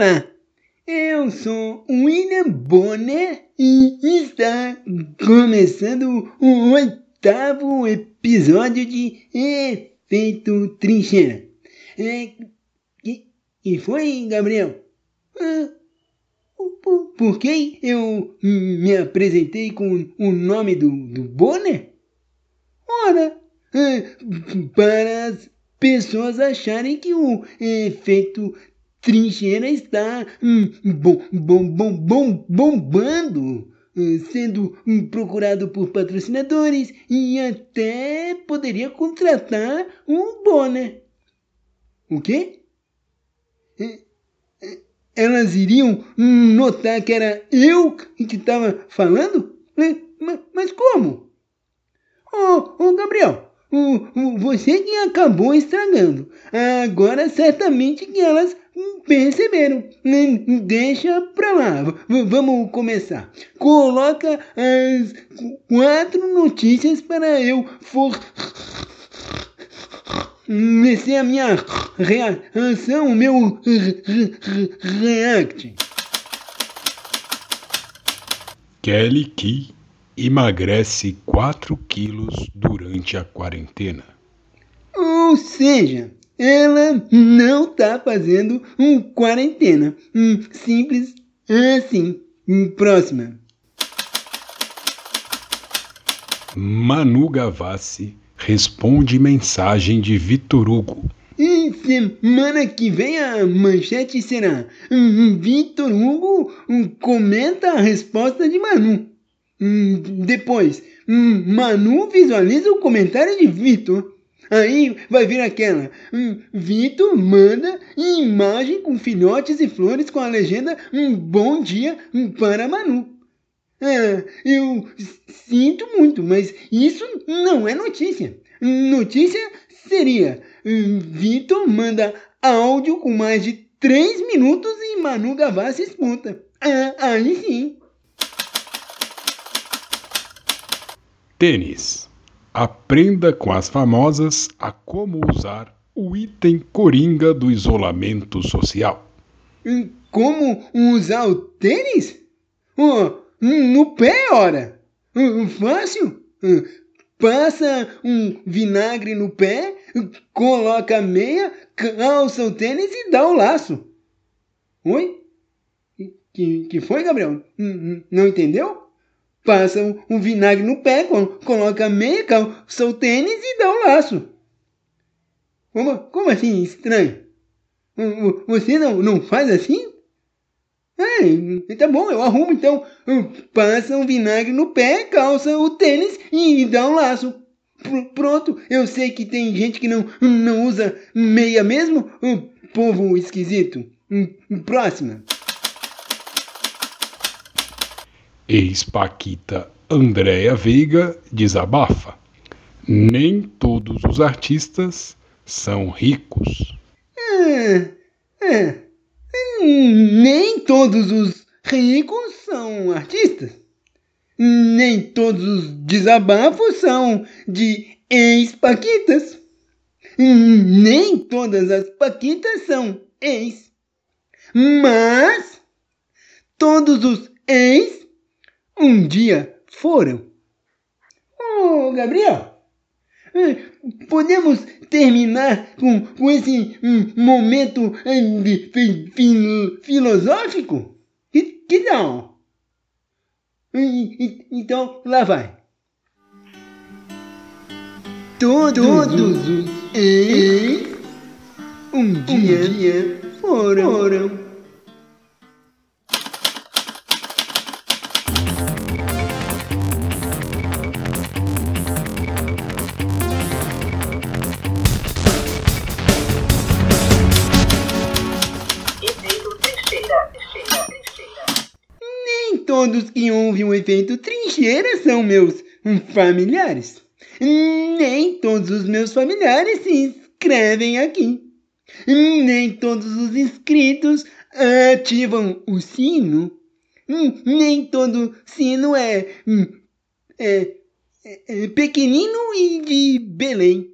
Olá, eu sou William Bonner e está começando o oitavo episódio de Efeito Trincheira. É, que, que foi, Gabriel? Ah, por, por que eu me apresentei com o nome do, do Bonner? Ora, é, para as pessoas acharem que o efeito trincheira está hum, bom, bom, bom, bom, bombando, hum, sendo hum, procurado por patrocinadores e até poderia contratar um Bonner. O quê? É, é, elas iriam notar que era eu que estava falando? Mas como? Ô, oh, oh, Gabriel, você que acabou estragando. Agora certamente que elas perceberam. Deixa pra lá. V vamos começar. Coloca as quatro notícias para eu for é a minha reação, o meu react. Kelly Key emagrece 4 quilos durante a quarentena. Ou seja, ela não está fazendo um quarentena. Um simples assim. Próxima. Manu Gavassi responde mensagem de Vitor Hugo. E semana que vem a manchete será Vitor Hugo comenta a resposta de Manu. Depois, Manu visualiza o comentário de Vitor. Aí vai vir aquela. Hum, Vitor manda imagem com filhotes e flores com a legenda um bom dia para Manu. É, eu sinto muito, mas isso não é notícia. Notícia seria: Vitor manda áudio com mais de 3 minutos e Manu Gavassi escuta. Ah, aí sim. Tênis. Aprenda com as famosas a como usar o item coringa do isolamento social. Como usar o tênis? Oh, no pé, ora! Fácil! Passa um vinagre no pé, coloca a meia, calça o tênis e dá o laço. Oi? Que, que foi, Gabriel? Não entendeu? Passa um, vinagre no pé, coloca meia, calça o tênis e dá o laço. Como, como assim estranho? Você não, não faz assim? É, tá bom, eu arrumo então. Passa um vinagre no pé, calça o tênis e dá um laço. Pronto, eu sei que tem gente que não, não usa meia mesmo. Povo esquisito. Próxima. Ex-Paquita Andréa Veiga desabafa. Nem todos os artistas são ricos. É, é. Nem todos os ricos são artistas. Nem todos os desabafos são de ex-paquitas. Nem todas as paquitas são ex. Mas todos os ex um dia foram. Ô, oh, Gabriel, eh, podemos terminar com, com esse um, momento um, filosófico? Que, que não? Então, lá vai. Todos, Todos os em um dia, um dia foram. foram. Todos que ouvem o efeito trincheira são meus familiares. Nem todos os meus familiares se inscrevem aqui. Nem todos os inscritos ativam o sino. Nem todo sino é, é, é, é pequenino e de Belém.